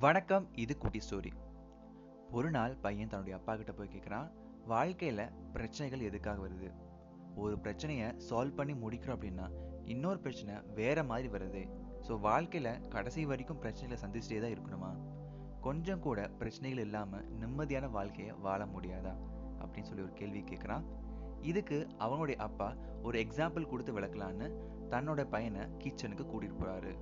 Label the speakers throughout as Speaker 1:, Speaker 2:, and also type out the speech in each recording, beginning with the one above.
Speaker 1: வணக்கம் இது குட்டி ஸ்டோரி. ஒரு நாள் பையன் தன்னுடைய அப்பா கிட்ட போய் கேட்குறான் வாழ்க்கையில் பிரச்சனைகள் எதுக்காக வருது? ஒரு பிரச்சனையை சால்வ் பண்ணி முடிக்கிறோம் அப்படின்னா இன்னொரு பிரச்சனை வேற மாதிரி வருது. ஸோ வாழ்க்கையில் கடைசி வரைக்கும் பிரச்சனைகளை சந்திச்சுட்டே தான் இருக்கணுமா? கொஞ்சம் கூட பிரச்சனைகள் இல்லாமல் நிம்மதியான வாழ்க்கையை வாழ முடியாதா? அப்படின்னு சொல்லி ஒரு கேள்வி கேட்குறான் இதுக்கு அவனுடைய அப்பா ஒரு எக்ஸாம்பிள் கொடுத்து விளக்கலான்னு தன்னோட பையனை கிச்சனுக்கு கூட்டிட்டு போறாரு.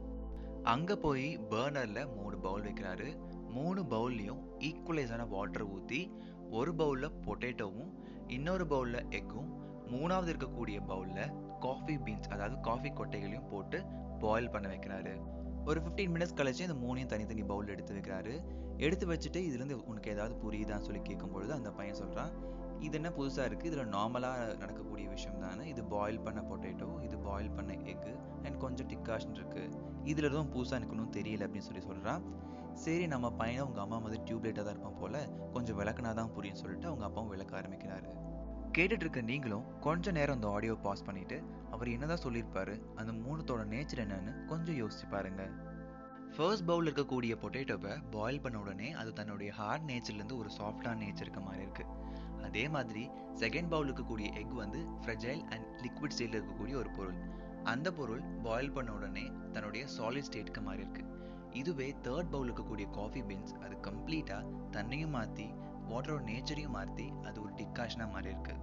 Speaker 1: அங்கே போய் பேர்னரில் மூணு பவுல் வைக்கிறாரு. மூணு பவுல்லையும் ஈக்குவலைஸான வாட்டர் ஊற்றி ஒரு பவுலில் பொட்டேட்டோவும் இன்னொரு பவுலில் எக்கும் மூணாவது இருக்கக்கூடிய பவுலில் காஃபி பீன்ஸ் அதாவது காஃபி கொட்டைகளையும் போட்டு பாயில் பண்ண வைக்கிறாரு. ஒரு ஃபிஃப்டீன் மினிட்ஸ் கழிச்சு இந்த மூணையும் தனித்தனி பவுல் எடுத்து வைக்கிறாரு. எடுத்து வச்சுட்டு இதுலேருந்து உனக்கு ஏதாவது புரியுதான்னு சொல்லி கேட்கும்பொழுது அந்த பையன் சொல்கிறான் இது என்ன புதுசாக இருக்குது இதில் நார்மலாக நடக்கக்கூடிய விஷயம் தானே? இது பாயில் பண்ண பொட்டேட்டோ இது பாயில் பண்ண கொஞ்சம் டிக்காஷன் இருக்குது இதில் எதுவும் புதுசாக எனக்கு ஒன்றும் தெரியல அப்படின்னு சொல்லி சொல்கிறான் சரி நம்ம பையனை உங்க அம்மா வந்து டியூப்லைட்டாக தான் இருப்பான் போல் கொஞ்சம் விளக்குனா தான் புரியும் சொல்லிட்டு அவங்க அப்பாவும் விளக்க ஆரம்பிக்கிறாரு. கேட்டுட்டு இருக்க நீங்களும் கொஞ்ச நேரம் அந்த ஆடியோ பாஸ் பண்ணிட்டு அவர் என்னதான் சொல்லியிருப்பாரு அந்த மூணுத்தோட நேச்சர் என்னன்னு கொஞ்சம் யோசிச்சு பாருங்க. ஃபர்ஸ்ட் பவுல் இருக்கக்கூடிய பொட்டேட்டோவை பாயில் பண்ண உடனே அது தன்னுடைய ஹார்ட் நேச்சர்லேருந்து ஒரு சாஃப்டான நேச்சருக்கு மாறி இருக்கு. அதே மாதிரி செகண்ட் பவுல் இருக்கக்கூடிய எக் வந்து ஃப்ரெஜைல் அண்ட் லிக்விட் ஸ்டேட்டில் இருக்கக்கூடிய ஒரு பொருள். அந்த பொருள் பாயில் பண்ண உடனே தன்னுடைய சாலிட் ஸ்டேட்க்கு மாறி இருக்கு. இதுவே தேர்ட் பவுல் இருக்கக்கூடிய காஃபி பீன்ஸ் அது கம்ப்ளீட்டா தன்னையும் மாத்தி வாட்டரோட நேச்சரையும் மாற்றி அது ஒரு டிக்காஷனாக மாறி இருக்கு.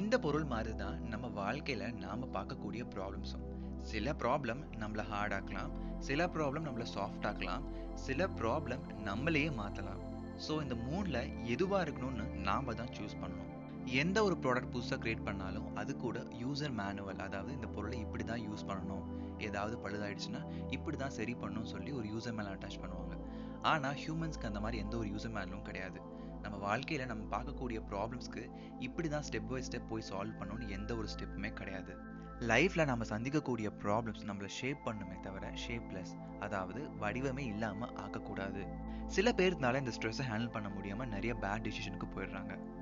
Speaker 1: இந்த பொருள் மாதிரி தான் நம்ம வாழ்க்கையில நாம பார்க்கக்கூடிய ப்ராப்ளம்ஸும் சில ப்ராப்ளம் நம்மளை ஹார்ட் ஆக்கலாம் சில ப்ராப்ளம் நம்மளை சாஃப்ட் ஆக்கலாம் சில ப்ராப்ளம் நம்மளையே மாற்றலாம் ஸோ இந்த மூணில் எதுவாக இருக்கணும்னு நாம் தான் சூஸ் பண்ணணும். எந்த ஒரு ப்ராடக்ட் புதுசாக க்ரியேட் பண்ணாலும் அது கூட யூசர் மேனுவல் அதாவது இந்த பொருளை இப்படி தான் யூஸ் பண்ணணும். ஏதாவது பழுதாயிடுச்சுன்னா இப்படி தான் சரி பண்ணணும்னு சொல்லி ஒரு யூசர் மேனுவல் அட்டாச் பண்ணுவாங்க. ஆனால் ஹியூமன்ஸ்க்கு அந்த மாதிரி எந்த ஒரு யூசர் மேனுவலும் கிடையாது. நம்ம வாழ்க்கையில் நம்ம பார்க்கக்கூடிய ப்ராப்ளம்ஸ்க்கு இப்படி தான் ஸ்டெப் பை ஸ்டெப் போய் சால்வ் பண்ணணும்னு எந்த ஒரு ஸ்டெப்புமே கிடையாது. லைஃப்பில் நம்ம சந்திக்கக்கூடிய ப்ராப்ளம்ஸ் நம்மளை ஷேப் பண்ணுமே தவிர ஷேப்லெஸ் அதாவது வடிவமே இல்லாமல் ஆக்கக்கூடாது. சில பேருக்குனால இந்த ஸ்ட்ரெஸ்ஸை ஹேண்டில் பண்ண முடியாமல் நிறைய பேட் டிசிஷனுக்கு போயிடுறாங்க.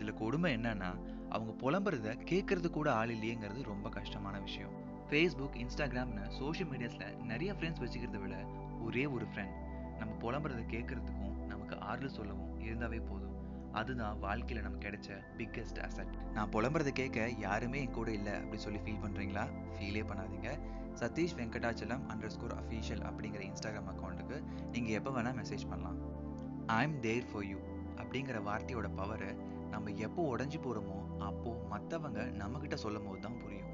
Speaker 1: இதில் கொடுமை என்னன்னா அவங்க புலம்புறத கேட்கறது கூட ஆள் இல்லையேங்கிறது ரொம்ப கஷ்டமான விஷயம். ஃபேஸ்புக் இன்ஸ்டாகிராம்னு சோஷியல் மீடியாஸில் நிறைய ஃப்ரெண்ட்ஸ் வச்சுக்கிறத விட ஒரே ஒரு ஃப்ரெண்ட் நம்ம புலம்புறத கேட்கறதுக்கும் நமக்கு ஆறுதல் சொல்லவும் இருந்தாவே போதும். அதுதான் வாழ்க்கையில் நமக்கு கிடைச்ச பிக்கெஸ்ட் அசட் நான் புலம்புறதை கேட்க யாருமே என் கூட இல்லை அப்படின்னு சொல்லி ஃபீல் பண்ணுறீங்களா ஃபீலே பண்ணாதீங்க. Satish Venkatachalam under score official அப்படிங்கிற இன்ஸ்டாகிராம் அக்கௌண்ட்டுக்கு நீங்கள் எப்போ வேணால் மெசேஜ் பண்ணலாம். I am there for you அப்படிங்கிற வார்த்தையோட பவரை நம்ம எப்போ உடஞ்சி போகிறோமோ அப்போது மற்றவங்க நம்மக்கிட்ட சொல்லும் போது தான் புரியும்.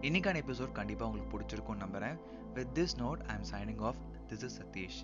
Speaker 1: இன்னைக்கான எபிசோட் கண்டிப்பாக உங்களுக்கு பிடிச்சிருக்கும்னு நம்புகிறேன் with this note I am signing off this is Sathish